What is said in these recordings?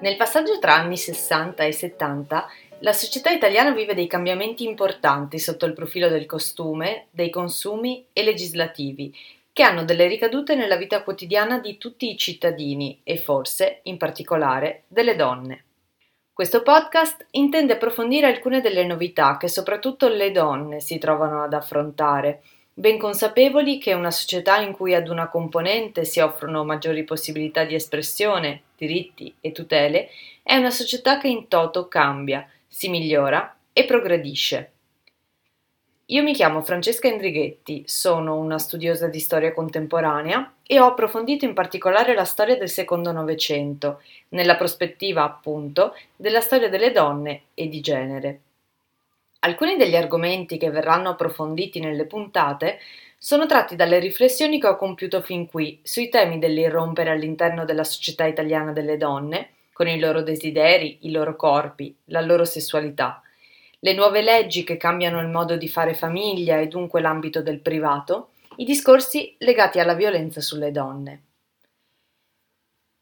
Nel passaggio tra anni 60 e 70, la società italiana vive dei cambiamenti importanti sotto il profilo del costume, dei consumi e legislativi, che hanno delle ricadute nella vita quotidiana di tutti i cittadini e forse, in particolare, delle donne. Questo podcast intende approfondire alcune delle novità che soprattutto le donne si trovano ad affrontare ben consapevoli che una società in cui ad una componente si offrono maggiori possibilità di espressione, diritti e tutele, è una società che in toto cambia, si migliora e progredisce. Io mi chiamo Francesca Indrighetti, sono una studiosa di storia contemporanea e ho approfondito in particolare la storia del secondo Novecento, nella prospettiva appunto della storia delle donne e di genere. Alcuni degli argomenti che verranno approfonditi nelle puntate sono tratti dalle riflessioni che ho compiuto fin qui sui temi dell'irrompere all'interno della società italiana delle donne, con i loro desideri, i loro corpi, la loro sessualità, le nuove leggi che cambiano il modo di fare famiglia e dunque l'ambito del privato, i discorsi legati alla violenza sulle donne.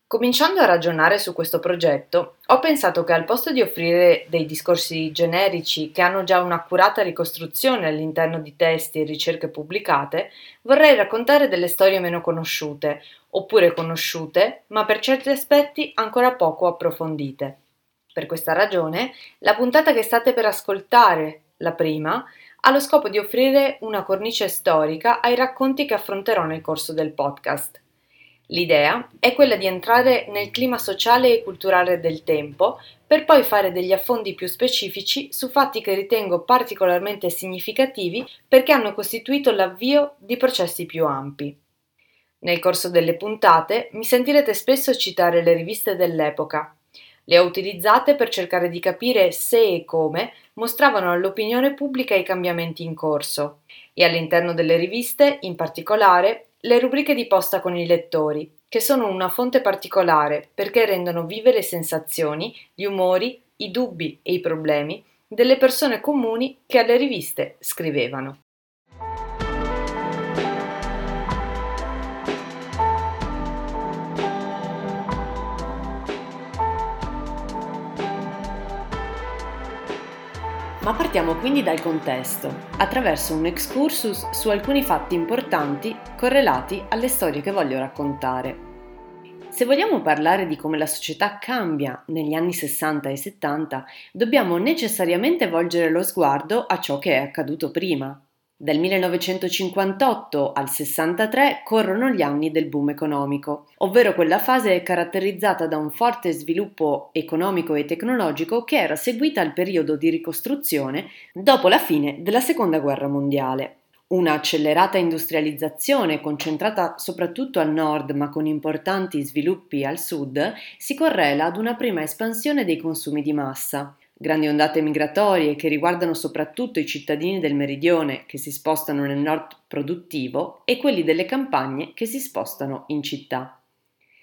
Cominciando a ragionare su questo progetto, ho pensato che al posto di offrire dei discorsi generici che hanno già un'accurata ricostruzione all'interno di testi e ricerche pubblicate, vorrei raccontare delle storie meno conosciute, oppure conosciute, ma per certi aspetti ancora poco approfondite. Per questa ragione, la puntata che state per ascoltare, la prima, ha lo scopo di offrire una cornice storica ai racconti che affronterò nel corso del podcast. L'idea è quella di entrare nel clima sociale e culturale del tempo per poi fare degli affondi più specifici su fatti che ritengo particolarmente significativi perché hanno costituito l'avvio di processi più ampi. Nel corso delle puntate mi sentirete spesso citare le riviste dell'epoca. Le ho utilizzate per cercare di capire se e come mostravano all'opinione pubblica i cambiamenti in corso e all'interno delle riviste, in particolare, le rubriche di posta con i lettori, che sono una fonte particolare perché rendono vive le sensazioni, gli umori, i dubbi e i problemi delle persone comuni che alle riviste scrivevano. Ma partiamo quindi dal contesto, attraverso un excursus su alcuni fatti importanti correlati alle storie che voglio raccontare. Se vogliamo parlare di come la società cambia negli anni 60 e 70, dobbiamo necessariamente volgere lo sguardo a ciò che è accaduto prima, dal 1958 al 63 corrono gli anni del boom economico, ovvero quella fase caratterizzata da un forte sviluppo economico e tecnologico che era seguita al periodo di ricostruzione dopo la fine della Seconda Guerra Mondiale. Una accelerata industrializzazione concentrata soprattutto al nord ma con importanti sviluppi al sud si correla ad una prima espansione dei consumi di massa, grandi ondate migratorie che riguardano soprattutto i cittadini del meridione che si spostano nel nord produttivo e quelli delle campagne che si spostano in città.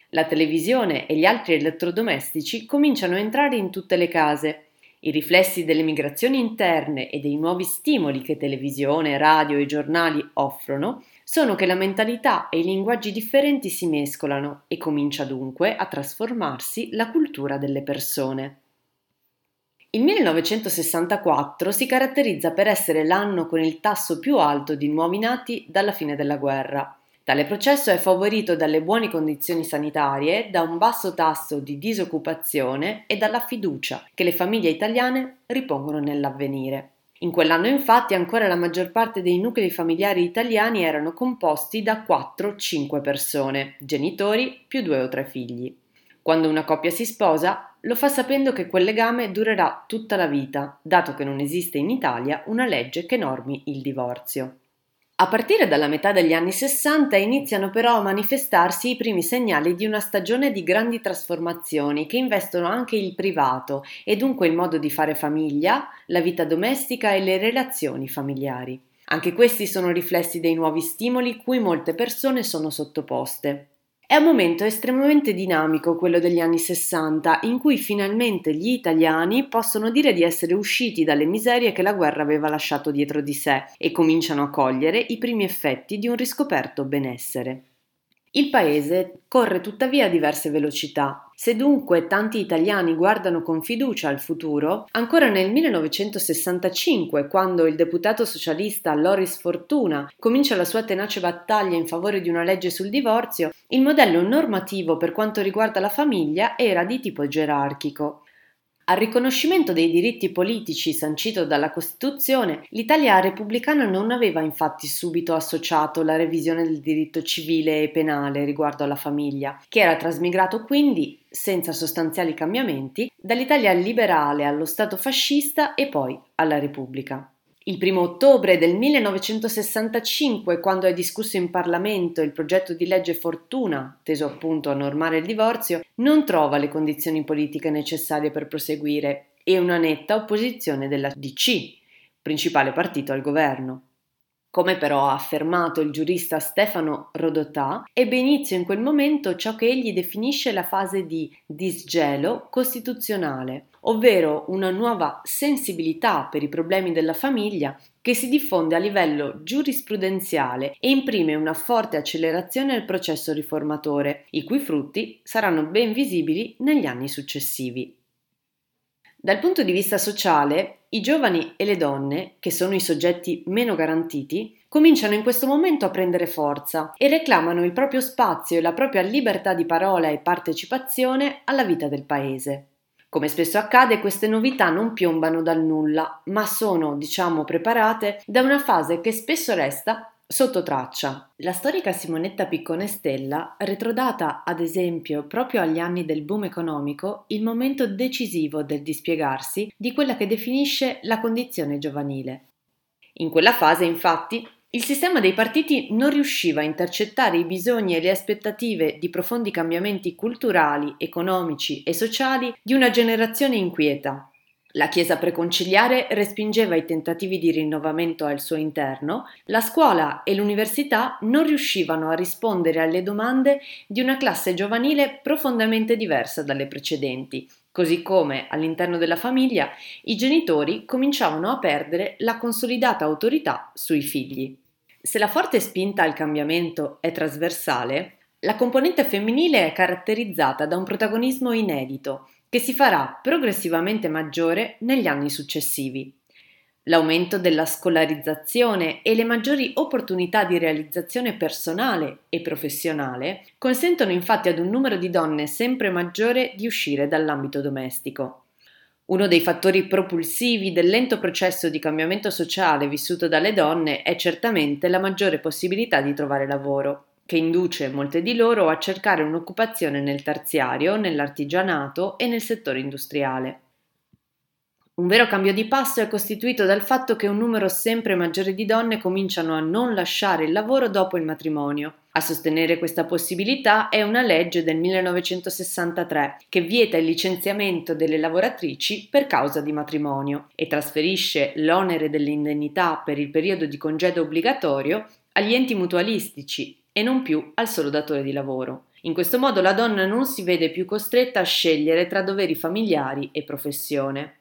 La televisione e gli altri elettrodomestici cominciano a entrare in tutte le case. I riflessi delle migrazioni interne e dei nuovi stimoli che televisione, radio e giornali offrono sono che la mentalità e i linguaggi differenti si mescolano e comincia dunque a trasformarsi la cultura delle persone. Il 1964 si caratterizza per essere l'anno con il tasso più alto di nuovi nati dalla fine della guerra. Tale processo è favorito dalle buone condizioni sanitarie, da un basso tasso di disoccupazione e dalla fiducia che le famiglie italiane ripongono nell'avvenire. In quell'anno infatti ancora la maggior parte dei nuclei familiari italiani erano composti da 4-5 persone, genitori più due o tre figli. Quando una coppia si sposa, lo fa sapendo che quel legame durerà tutta la vita, dato che non esiste in Italia una legge che normi il divorzio. A partire dalla metà degli anni 60 iniziano però a manifestarsi i primi segnali di una stagione di grandi trasformazioni che investono anche il privato e dunque il modo di fare famiglia, la vita domestica e le relazioni familiari. Anche questi sono riflessi dei nuovi stimoli cui molte persone sono sottoposte. È un momento estremamente dinamico quello degli anni Sessanta, in cui finalmente gli italiani possono dire di essere usciti dalle miserie che la guerra aveva lasciato dietro di sé e cominciano a cogliere i primi effetti di un riscoperto benessere. Il paese corre tuttavia a diverse velocità. Se dunque tanti italiani guardano con fiducia al futuro, ancora nel 1965, quando il deputato socialista Loris Fortuna comincia la sua tenace battaglia in favore di una legge sul divorzio, il modello normativo per quanto riguarda la famiglia era di tipo gerarchico. Al riconoscimento dei diritti politici sancito dalla Costituzione, l'Italia repubblicana non aveva infatti subito associato la revisione del diritto civile e penale riguardo alla famiglia, che era trasmigrato quindi, senza sostanziali cambiamenti, dall'Italia liberale allo Stato fascista e poi alla Repubblica. Il primo ottobre del 1965, quando è discusso in Parlamento il progetto di legge Fortuna, teso appunto a normare il divorzio, non trova le condizioni politiche necessarie per proseguire e una netta opposizione della DC, principale partito al governo. Come però ha affermato il giurista Stefano Rodotà, ebbe inizio in quel momento ciò che egli definisce la fase di disgelo costituzionale, ovvero una nuova sensibilità per i problemi della famiglia che si diffonde a livello giurisprudenziale e imprime una forte accelerazione al processo riformatore, i cui frutti saranno ben visibili negli anni successivi. Dal punto di vista sociale, i giovani e le donne, che sono i soggetti meno garantiti, cominciano in questo momento a prendere forza e reclamano il proprio spazio e la propria libertà di parola e partecipazione alla vita del paese. Come spesso accade, queste novità non piombano dal nulla, ma sono, diciamo, preparate da una fase che spesso resta Sotto traccia. La storica Simonetta Piccone Stella retrodata ad esempio proprio agli anni del boom economico il momento decisivo del dispiegarsi di quella che definisce la condizione giovanile. In quella fase, infatti, il sistema dei partiti non riusciva a intercettare i bisogni e le aspettative di profondi cambiamenti culturali, economici e sociali di una generazione inquieta, la Chiesa preconciliare respingeva i tentativi di rinnovamento al suo interno, la scuola e l'università non riuscivano a rispondere alle domande di una classe giovanile profondamente diversa dalle precedenti, così come all'interno della famiglia i genitori cominciavano a perdere la consolidata autorità sui figli. Se la forte spinta al cambiamento è trasversale, la componente femminile è caratterizzata da un protagonismo inedito, che si farà progressivamente maggiore negli anni successivi. L'aumento della scolarizzazione e le maggiori opportunità di realizzazione personale e professionale consentono infatti ad un numero di donne sempre maggiore di uscire dall'ambito domestico. Uno dei fattori propulsivi del lento processo di cambiamento sociale vissuto dalle donne è certamente la maggiore possibilità di trovare lavoro che induce molte di loro a cercare un'occupazione nel terziario, nell'artigianato e nel settore industriale. Un vero cambio di passo è costituito dal fatto che un numero sempre maggiore di donne cominciano a non lasciare il lavoro dopo il matrimonio. A sostenere questa possibilità è una legge del 1963 che vieta il licenziamento delle lavoratrici per causa di matrimonio e trasferisce l'onere dell'indennità per il periodo di congedo obbligatorio agli enti mutualistici e non più al solo datore di lavoro. In questo modo la donna non si vede più costretta a scegliere tra doveri familiari e professione.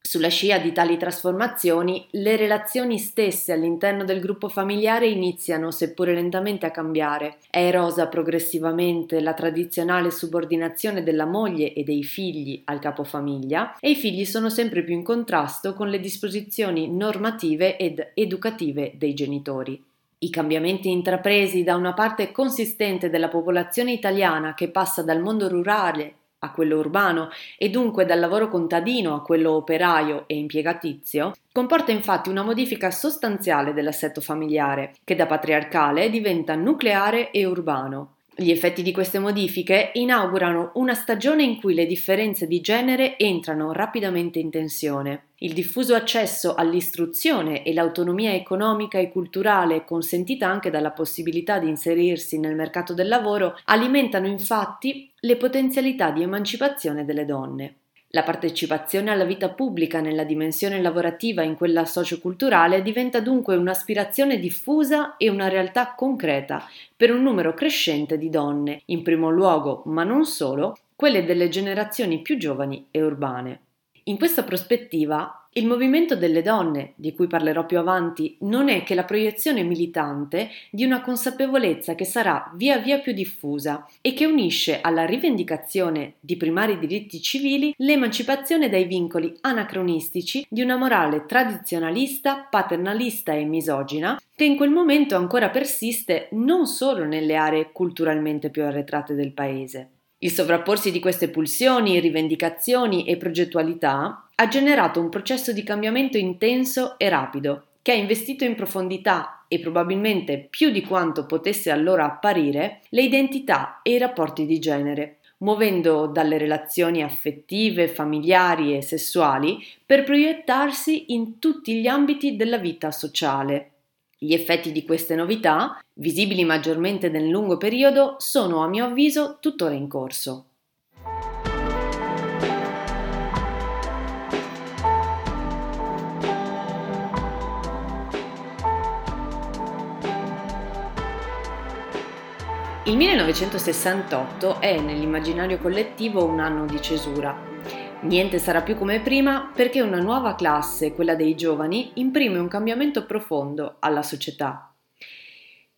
Sulla scia di tali trasformazioni, le relazioni stesse all'interno del gruppo familiare iniziano, seppure lentamente, a cambiare. È erosa progressivamente la tradizionale subordinazione della moglie e dei figli al capofamiglia e i figli sono sempre più in contrasto con le disposizioni normative ed educative dei genitori. I cambiamenti intrapresi da una parte consistente della popolazione italiana che passa dal mondo rurale a quello urbano e dunque dal lavoro contadino a quello operaio e impiegatizio, comporta infatti una modifica sostanziale dell'assetto familiare, che da patriarcale diventa nucleare e urbano. Gli effetti di queste modifiche inaugurano una stagione in cui le differenze di genere entrano rapidamente in tensione. Il diffuso accesso all'istruzione e l'autonomia economica e culturale consentita anche dalla possibilità di inserirsi nel mercato del lavoro alimentano infatti le potenzialità di emancipazione delle donne. La partecipazione alla vita pubblica nella dimensione lavorativa e in quella socioculturale diventa dunque un'aspirazione diffusa e una realtà concreta per un numero crescente di donne, in primo luogo, ma non solo, quelle delle generazioni più giovani e urbane. In questa prospettiva, Il movimento delle donne, di cui parlerò più avanti, non è che la proiezione militante di una consapevolezza che sarà via via più diffusa e che unisce alla rivendicazione di primari diritti civili l'emancipazione dai vincoli anacronistici di una morale tradizionalista, paternalista e misogina che in quel momento ancora persiste non solo nelle aree culturalmente più arretrate del paese. Il sovrapporsi di queste pulsioni, rivendicazioni e progettualità ha generato un processo di cambiamento intenso e rapido, che ha investito in profondità e probabilmente più di quanto potesse allora apparire le identità e i rapporti di genere, muovendo dalle relazioni affettive, familiari e sessuali per proiettarsi in tutti gli ambiti della vita sociale. Gli effetti di queste novità, visibili maggiormente nel lungo periodo, sono a mio avviso tuttora in corso. Il 1968 è nell'immaginario collettivo un anno di cesura, Niente sarà più come prima perché una nuova classe, quella dei giovani, imprime un cambiamento profondo alla società.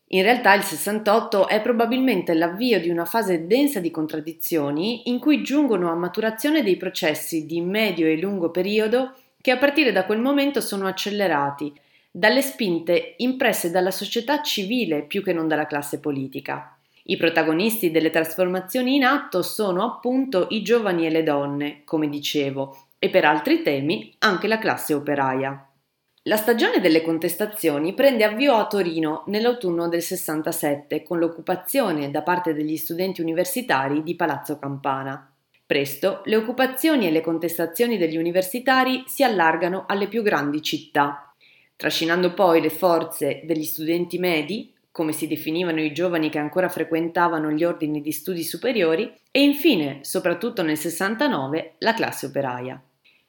In realtà il 68 è probabilmente l'avvio di una fase densa di contraddizioni in cui giungono a maturazione dei processi di medio e lungo periodo che a partire da quel momento sono accelerati dalle spinte impresse dalla società civile più che non dalla classe politica. I protagonisti delle trasformazioni in atto sono appunto i giovani e le donne, come dicevo, e per altri temi anche la classe operaia. La stagione delle contestazioni prende avvio a Torino nell'autunno del 67 con l'occupazione da parte degli studenti universitari di Palazzo Campana. Presto le occupazioni e le contestazioni degli universitari si allargano alle più grandi città, trascinando poi le forze degli studenti medi, come si definivano i giovani che ancora frequentavano gli ordini di studi superiori, e infine, soprattutto nel 69, la classe operaia.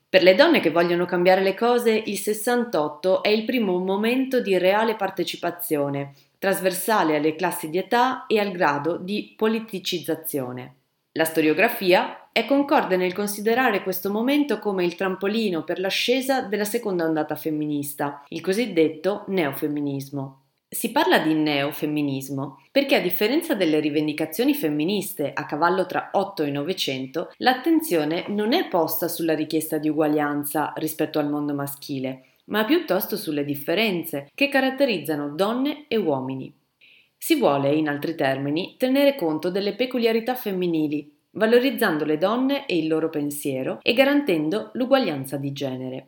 Per le donne che vogliono cambiare le cose, il 68 è il primo momento di reale partecipazione, trasversale alle classi di età e al grado di politicizzazione. La storiografia è concorde nel considerare questo momento come il trampolino per l'ascesa della seconda ondata femminista, il cosiddetto neofemminismo. Si parla di neofemminismo perché a differenza delle rivendicazioni femministe a cavallo tra 8 e 900, l'attenzione non è posta sulla richiesta di uguaglianza rispetto al mondo maschile, ma piuttosto sulle differenze che caratterizzano donne e uomini. Si vuole, in altri termini, tenere conto delle peculiarità femminili, valorizzando le donne e il loro pensiero e garantendo l'uguaglianza di genere.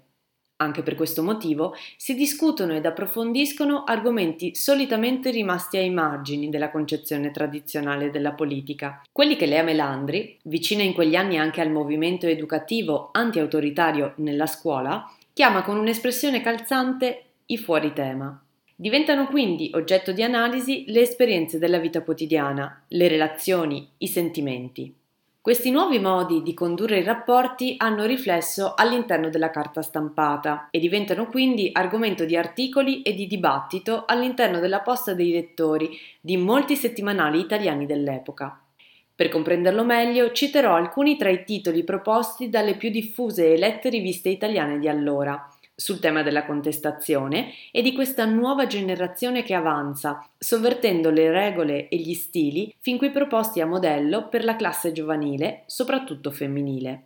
Anche per questo motivo si discutono ed approfondiscono argomenti solitamente rimasti ai margini della concezione tradizionale della politica, quelli che Lea Melandri, vicina in quegli anni anche al movimento educativo anti-autoritario nella scuola, chiama con un'espressione calzante i fuori tema. Diventano quindi oggetto di analisi le esperienze della vita quotidiana, le relazioni, i sentimenti. Questi nuovi modi di condurre i rapporti hanno riflesso all'interno della carta stampata e diventano quindi argomento di articoli e di dibattito all'interno della posta dei lettori di molti settimanali italiani dell'epoca. Per comprenderlo meglio, citerò alcuni tra i titoli proposti dalle più diffuse e lette riviste italiane di allora, sul tema della contestazione e di questa nuova generazione che avanza, sovvertendo le regole e gli stili fin qui proposti a modello per la classe giovanile, soprattutto femminile.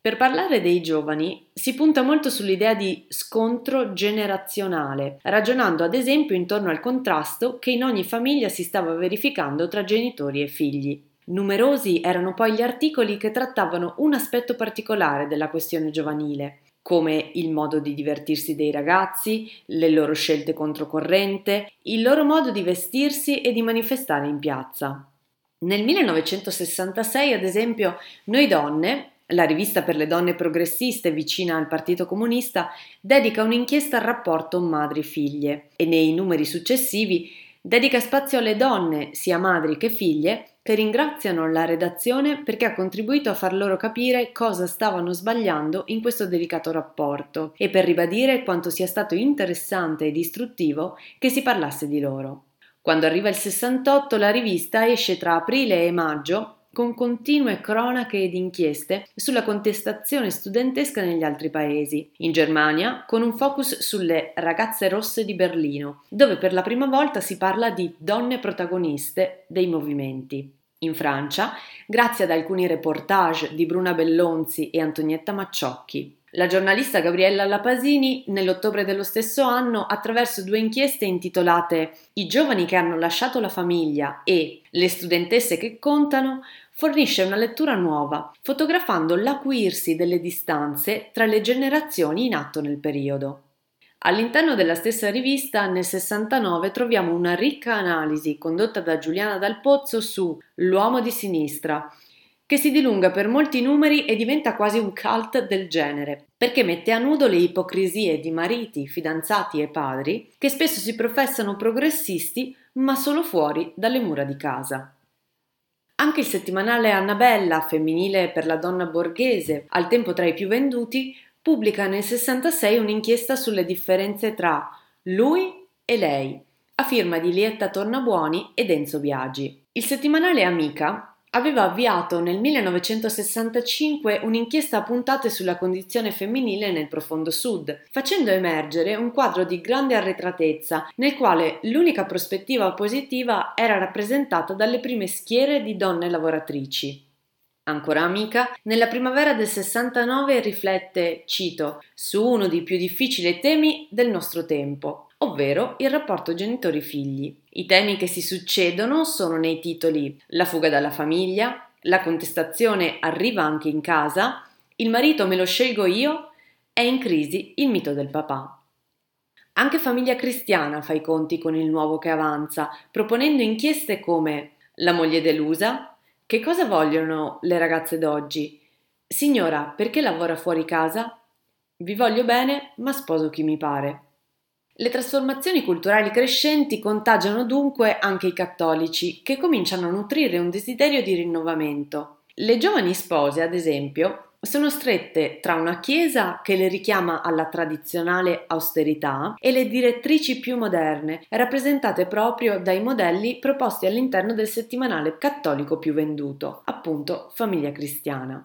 Per parlare dei giovani si punta molto sull'idea di scontro generazionale, ragionando ad esempio intorno al contrasto che in ogni famiglia si stava verificando tra genitori e figli. Numerosi erano poi gli articoli che trattavano un aspetto particolare della questione giovanile, come il modo di divertirsi dei ragazzi, le loro scelte controcorrente, il loro modo di vestirsi e di manifestare in piazza. Nel 1966, ad esempio, Noi Donne, la rivista per le donne progressiste vicina al Partito Comunista, dedica un'inchiesta al rapporto madri-figlie e nei numeri successivi dedica spazio alle donne, sia madri che figlie, che ringraziano la redazione perché ha contribuito a far loro capire cosa stavano sbagliando in questo delicato rapporto e per ribadire quanto sia stato interessante ed istruttivo che si parlasse di loro. Quando arriva il 68 la rivista esce tra aprile e maggio con continue cronache ed inchieste sulla contestazione studentesca negli altri paesi. In Germania, con un focus sulle ragazze rosse di Berlino, dove per la prima volta si parla di donne protagoniste dei movimenti. In Francia, grazie ad alcuni reportage di Bruna Bellonzi e Antonietta Macciocchi. La giornalista Gabriella Lapasini, nell'ottobre dello stesso anno, attraverso due inchieste intitolate I giovani che hanno lasciato la famiglia e Le studentesse che contano, fornisce una lettura nuova, fotografando l'acuirsi delle distanze tra le generazioni in atto nel periodo. All'interno della stessa rivista, nel 69, troviamo una ricca analisi condotta da Giuliana Dal Pozzo su L'uomo di sinistra, che si dilunga per molti numeri e diventa quasi un cult del genere, perché mette a nudo le ipocrisie di mariti, fidanzati e padri che spesso si professano progressisti ma solo fuori dalle mura di casa. Anche il settimanale Annabella, femminile per la donna borghese, al tempo tra i più venduti, pubblica nel 66 un'inchiesta sulle differenze tra lui e lei, a firma di Lietta Tornabuoni ed Enzo Biagi. Il settimanale Amica aveva avviato nel 1965 un'inchiesta a puntate sulla condizione femminile nel profondo sud, facendo emergere un quadro di grande arretratezza nel quale l'unica prospettiva positiva era rappresentata dalle prime schiere di donne lavoratrici. Ancora amica, nella primavera del 69 riflette, cito, su uno dei più difficili temi del nostro tempo, ovvero il rapporto genitori-figli. I temi che si succedono sono nei titoli La fuga dalla famiglia, La contestazione arriva anche in casa, Il marito me lo scelgo io, è in crisi il mito del papà. Anche Famiglia Cristiana fa i conti con il nuovo che avanza, proponendo inchieste come La moglie delusa, Che cosa vogliono le ragazze d'oggi? Signora, perché lavora fuori casa? Vi voglio bene, ma sposo chi mi pare. Le trasformazioni culturali crescenti contagiano dunque anche i cattolici, che cominciano a nutrire un desiderio di rinnovamento. Le giovani spose, ad esempio, sono strette tra una Chiesa che le richiama alla tradizionale austerità e le direttrici più moderne, rappresentate proprio dai modelli proposti all'interno del settimanale cattolico più venduto, appunto Famiglia Cristiana.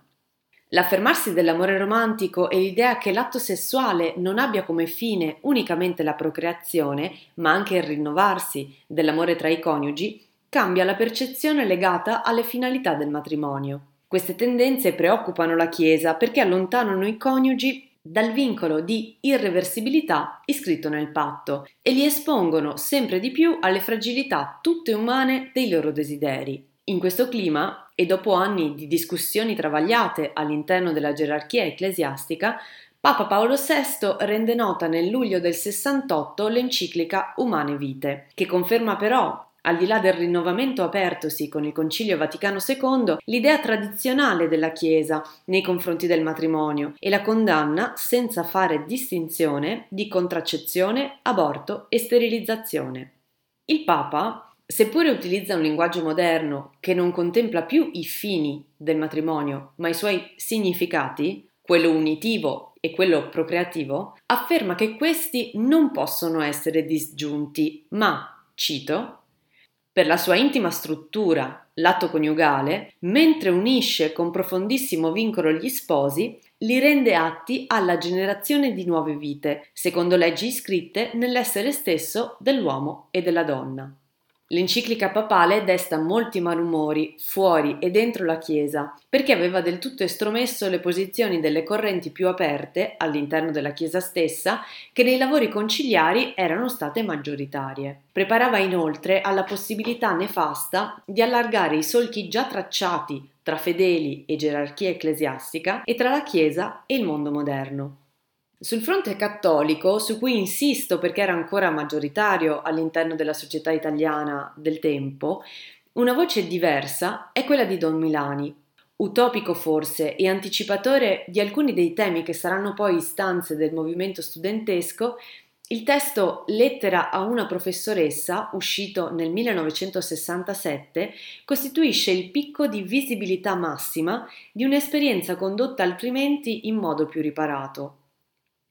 L'affermarsi dell'amore romantico e l'idea che l'atto sessuale non abbia come fine unicamente la procreazione, ma anche il rinnovarsi dell'amore tra i coniugi, cambia la percezione legata alle finalità del matrimonio. Queste tendenze preoccupano la Chiesa perché allontanano i coniugi dal vincolo di irreversibilità iscritto nel patto e li espongono sempre di più alle fragilità tutte umane dei loro desideri. In questo clima, e dopo anni di discussioni travagliate all'interno della gerarchia ecclesiastica, Papa Paolo VI rende nota nel luglio del 68 l'enciclica Umane Vite, che conferma però al di là del rinnovamento apertosi con il Concilio Vaticano II, l'idea tradizionale della Chiesa nei confronti del matrimonio e la condanna, senza fare distinzione, di contraccezione, aborto e sterilizzazione. Il Papa Seppure utilizza un linguaggio moderno che non contempla più i fini del matrimonio, ma i suoi significati, quello unitivo e quello procreativo, afferma che questi non possono essere disgiunti, ma, cito, per la sua intima struttura, l'atto coniugale, mentre unisce con profondissimo vincolo gli sposi, li rende atti alla generazione di nuove vite, secondo leggi iscritte nell'essere stesso dell'uomo e della donna. L'enciclica papale desta molti malumori fuori e dentro la Chiesa, perché aveva del tutto estromesso le posizioni delle correnti più aperte all'interno della Chiesa stessa, che nei lavori conciliari erano state maggioritarie. Preparava inoltre alla possibilità nefasta di allargare i solchi già tracciati tra fedeli e gerarchia ecclesiastica e tra la Chiesa e il mondo moderno. Sul fronte cattolico, su cui insisto perché era ancora maggioritario all'interno della società italiana del tempo, una voce diversa è quella di Don Milani, utopico forse e anticipatore di alcuni dei temi che saranno poi istanze del movimento studentesco, il testo Lettera a una professoressa, uscito nel 1967, costituisce il picco di visibilità massima di un'esperienza condotta altrimenti in modo più riparato.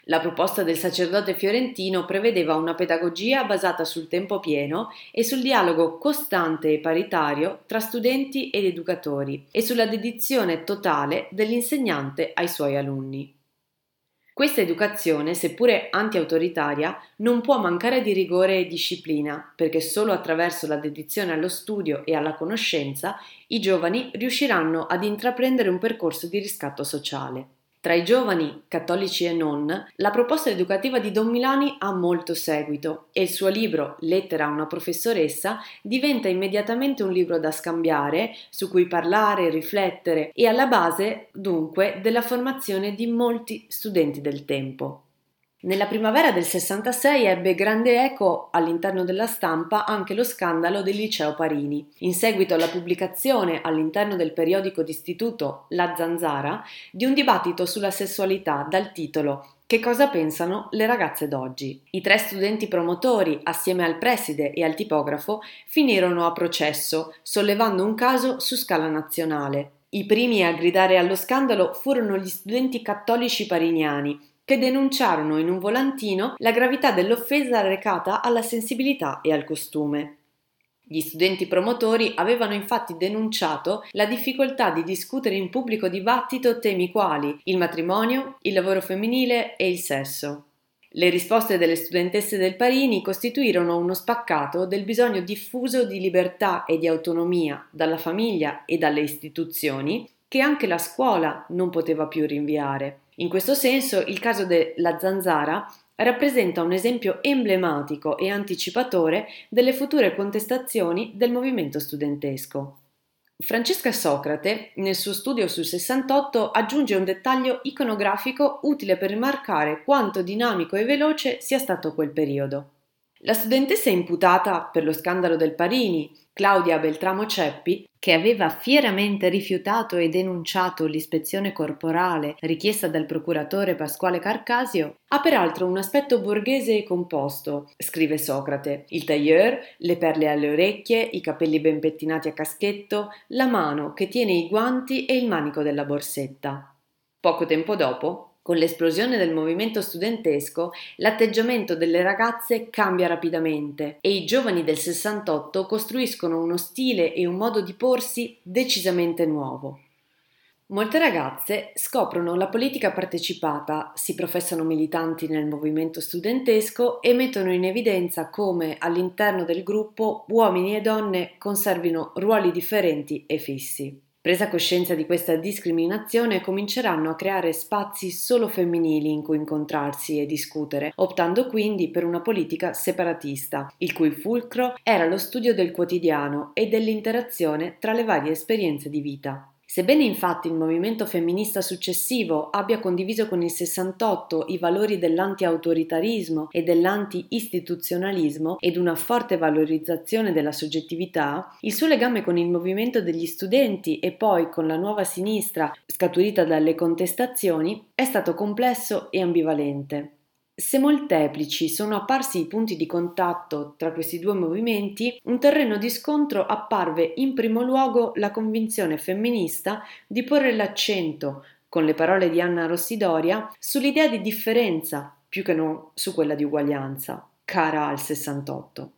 La proposta del sacerdote fiorentino prevedeva una pedagogia basata sul tempo pieno e sul dialogo costante e paritario tra studenti ed educatori e sulla dedizione totale dell'insegnante ai suoi alunni. Questa educazione, seppure anti-autoritaria, non può mancare di rigore e disciplina, perché solo attraverso la dedizione allo studio e alla conoscenza i giovani riusciranno ad intraprendere un percorso di riscatto sociale. Tra i giovani, cattolici e non, la proposta educativa di Don Milani ha molto seguito e il suo libro Lettera a una professoressa diventa immediatamente un libro da scambiare, su cui parlare, riflettere e alla base, dunque, della formazione di molti studenti del tempo. Nella primavera del 66 ebbe grande eco all'interno della stampa anche lo scandalo del liceo Parini. In seguito alla pubblicazione all'interno del periodico d'istituto La Zanzara di un dibattito sulla sessualità dal titolo che cosa pensano le ragazze d'oggi? I tre studenti promotori, assieme al preside e al tipografo, finirono a processo, sollevando un caso su scala nazionale. I primi a gridare allo scandalo furono gli studenti cattolici pariniani, che denunciarono in un volantino la gravità dell'offesa recata alla sensibilità e al costume. Gli studenti promotori avevano infatti denunciato la difficoltà di discutere in pubblico dibattito temi quali il matrimonio, il lavoro femminile e il sesso. Le risposte delle studentesse del Parini costituirono uno spaccato del bisogno diffuso di libertà e di autonomia dalla famiglia e dalle istituzioni che anche la scuola non poteva più rinviare. In questo senso il caso della zanzara rappresenta un esempio emblematico e anticipatore delle future contestazioni del movimento studentesco. Francesca Socrate, nel suo studio sul 68, aggiunge un dettaglio iconografico utile per rimarcare quanto dinamico e veloce sia stato quel periodo. La studentessa imputata per lo scandalo del Parini, Claudia Beltramo Ceppi, che aveva fieramente rifiutato e denunciato l'ispezione corporale richiesta dal procuratore Pasquale Carcasio, ha peraltro un aspetto borghese e composto, scrive Socrate, il tailleur, le perle alle orecchie, i capelli ben pettinati a caschetto, la mano che tiene i guanti e il manico della borsetta. Poco tempo dopo, con l'esplosione del movimento studentesco, l'atteggiamento delle ragazze cambia rapidamente e i giovani del 68 costruiscono uno stile e un modo di porsi decisamente nuovo. Molte ragazze scoprono la politica partecipata, si professano militanti nel movimento studentesco e mettono in evidenza come all'interno del gruppo uomini e donne conservino ruoli differenti e fissi. Presa coscienza di questa discriminazione, cominceranno a creare spazi solo femminili in cui incontrarsi e discutere, optando quindi per una politica separatista, il cui fulcro era lo studio del quotidiano e dell'interazione tra le varie esperienze di vita. Sebbene infatti il movimento femminista successivo abbia condiviso con il 68 i valori dell'anti-autoritarismo e dell'anti-istituzionalismo ed una forte valorizzazione della soggettività, il suo legame con il movimento degli studenti e poi con la nuova sinistra scaturita dalle contestazioni è stato complesso e ambivalente. Se molteplici sono apparsi i punti di contatto tra questi due movimenti, un terreno di scontro apparve in primo luogo la convinzione femminista di porre l'accento, con le parole di Anna Rossidoria, sull'idea di differenza più che non su quella di uguaglianza, cara al 68.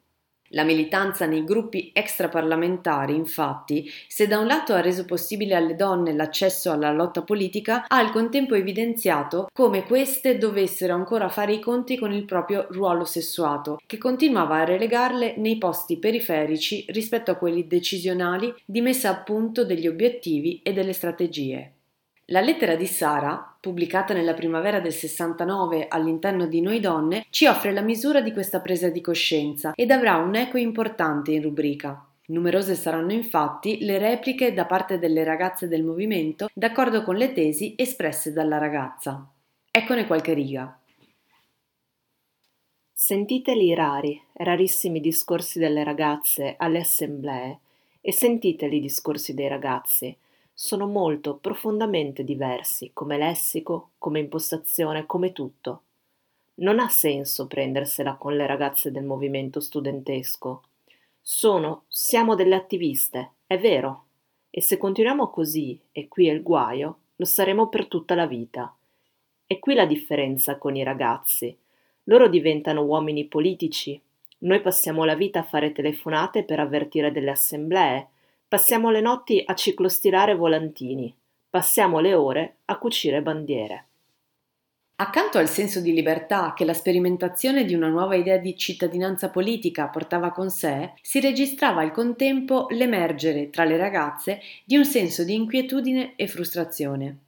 La militanza nei gruppi extraparlamentari, infatti, se da un lato ha reso possibile alle donne l'accesso alla lotta politica, ha al contempo evidenziato come queste dovessero ancora fare i conti con il proprio ruolo sessuato, che continuava a relegarle nei posti periferici rispetto a quelli decisionali di messa a punto degli obiettivi e delle strategie. La lettera di Sara, pubblicata nella primavera del 69 all'interno di Noi Donne, ci offre la misura di questa presa di coscienza ed avrà un eco importante in rubrica. Numerose saranno infatti le repliche da parte delle ragazze del movimento d'accordo con le tesi espresse dalla ragazza. Eccone qualche riga. Sentiteli i rari, rarissimi discorsi delle ragazze alle assemblee e sentiteli i discorsi dei ragazzi sono molto profondamente diversi come lessico, come impostazione, come tutto. Non ha senso prendersela con le ragazze del movimento studentesco. Sono, siamo delle attiviste, è vero. E se continuiamo così, e qui è il guaio, lo saremo per tutta la vita. È qui la differenza con i ragazzi. Loro diventano uomini politici. Noi passiamo la vita a fare telefonate per avvertire delle assemblee, passiamo le notti a ciclostirare volantini, passiamo le ore a cucire bandiere. Accanto al senso di libertà che la sperimentazione di una nuova idea di cittadinanza politica portava con sé, si registrava al contempo l'emergere tra le ragazze di un senso di inquietudine e frustrazione.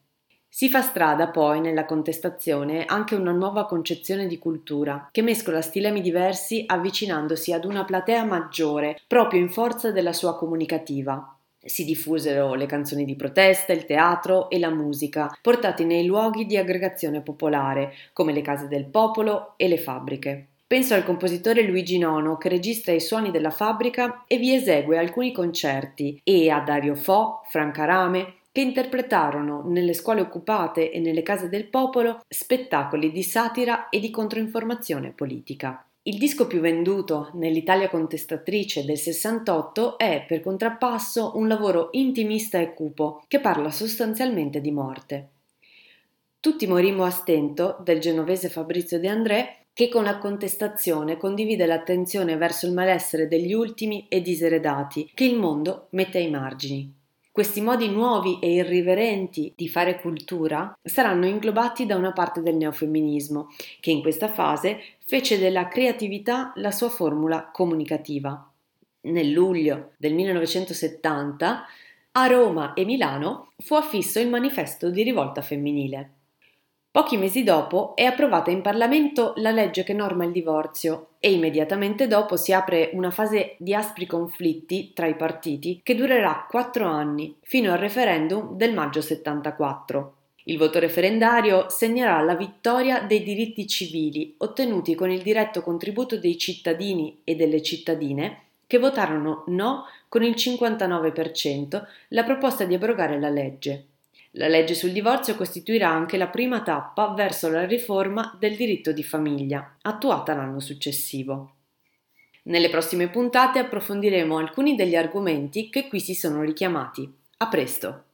Si fa strada poi nella contestazione anche una nuova concezione di cultura, che mescola stilemi diversi avvicinandosi ad una platea maggiore proprio in forza della sua comunicativa. Si diffusero le canzoni di protesta, il teatro e la musica, portati nei luoghi di aggregazione popolare, come le case del popolo e le fabbriche. Penso al compositore Luigi Nono che registra i suoni della fabbrica e vi esegue alcuni concerti, e a Dario Fo, Franca Rame, che interpretarono nelle scuole occupate e nelle case del popolo spettacoli di satira e di controinformazione politica. Il disco più venduto nell'Italia contestatrice del 68 è, per contrappasso, un lavoro intimista e cupo che parla sostanzialmente di morte. Tutti morimmo a stento del genovese Fabrizio De André che con la contestazione condivide l'attenzione verso il malessere degli ultimi e diseredati che il mondo mette ai margini. Questi modi nuovi e irriverenti di fare cultura saranno inglobati da una parte del neofemminismo, che in questa fase fece della creatività la sua formula comunicativa. Nel luglio del 1970 a Roma e Milano fu affisso il manifesto di rivolta femminile. Pochi mesi dopo è approvata in Parlamento la legge che norma il divorzio e immediatamente dopo si apre una fase di aspri conflitti tra i partiti che durerà quattro anni, fino al referendum del maggio 74. Il voto referendario segnerà la vittoria dei diritti civili ottenuti con il diretto contributo dei cittadini e delle cittadine che votarono no con il 59% la proposta di abrogare la legge. La legge sul divorzio costituirà anche la prima tappa verso la riforma del diritto di famiglia, attuata l'anno successivo. Nelle prossime puntate approfondiremo alcuni degli argomenti che qui si sono richiamati. A presto!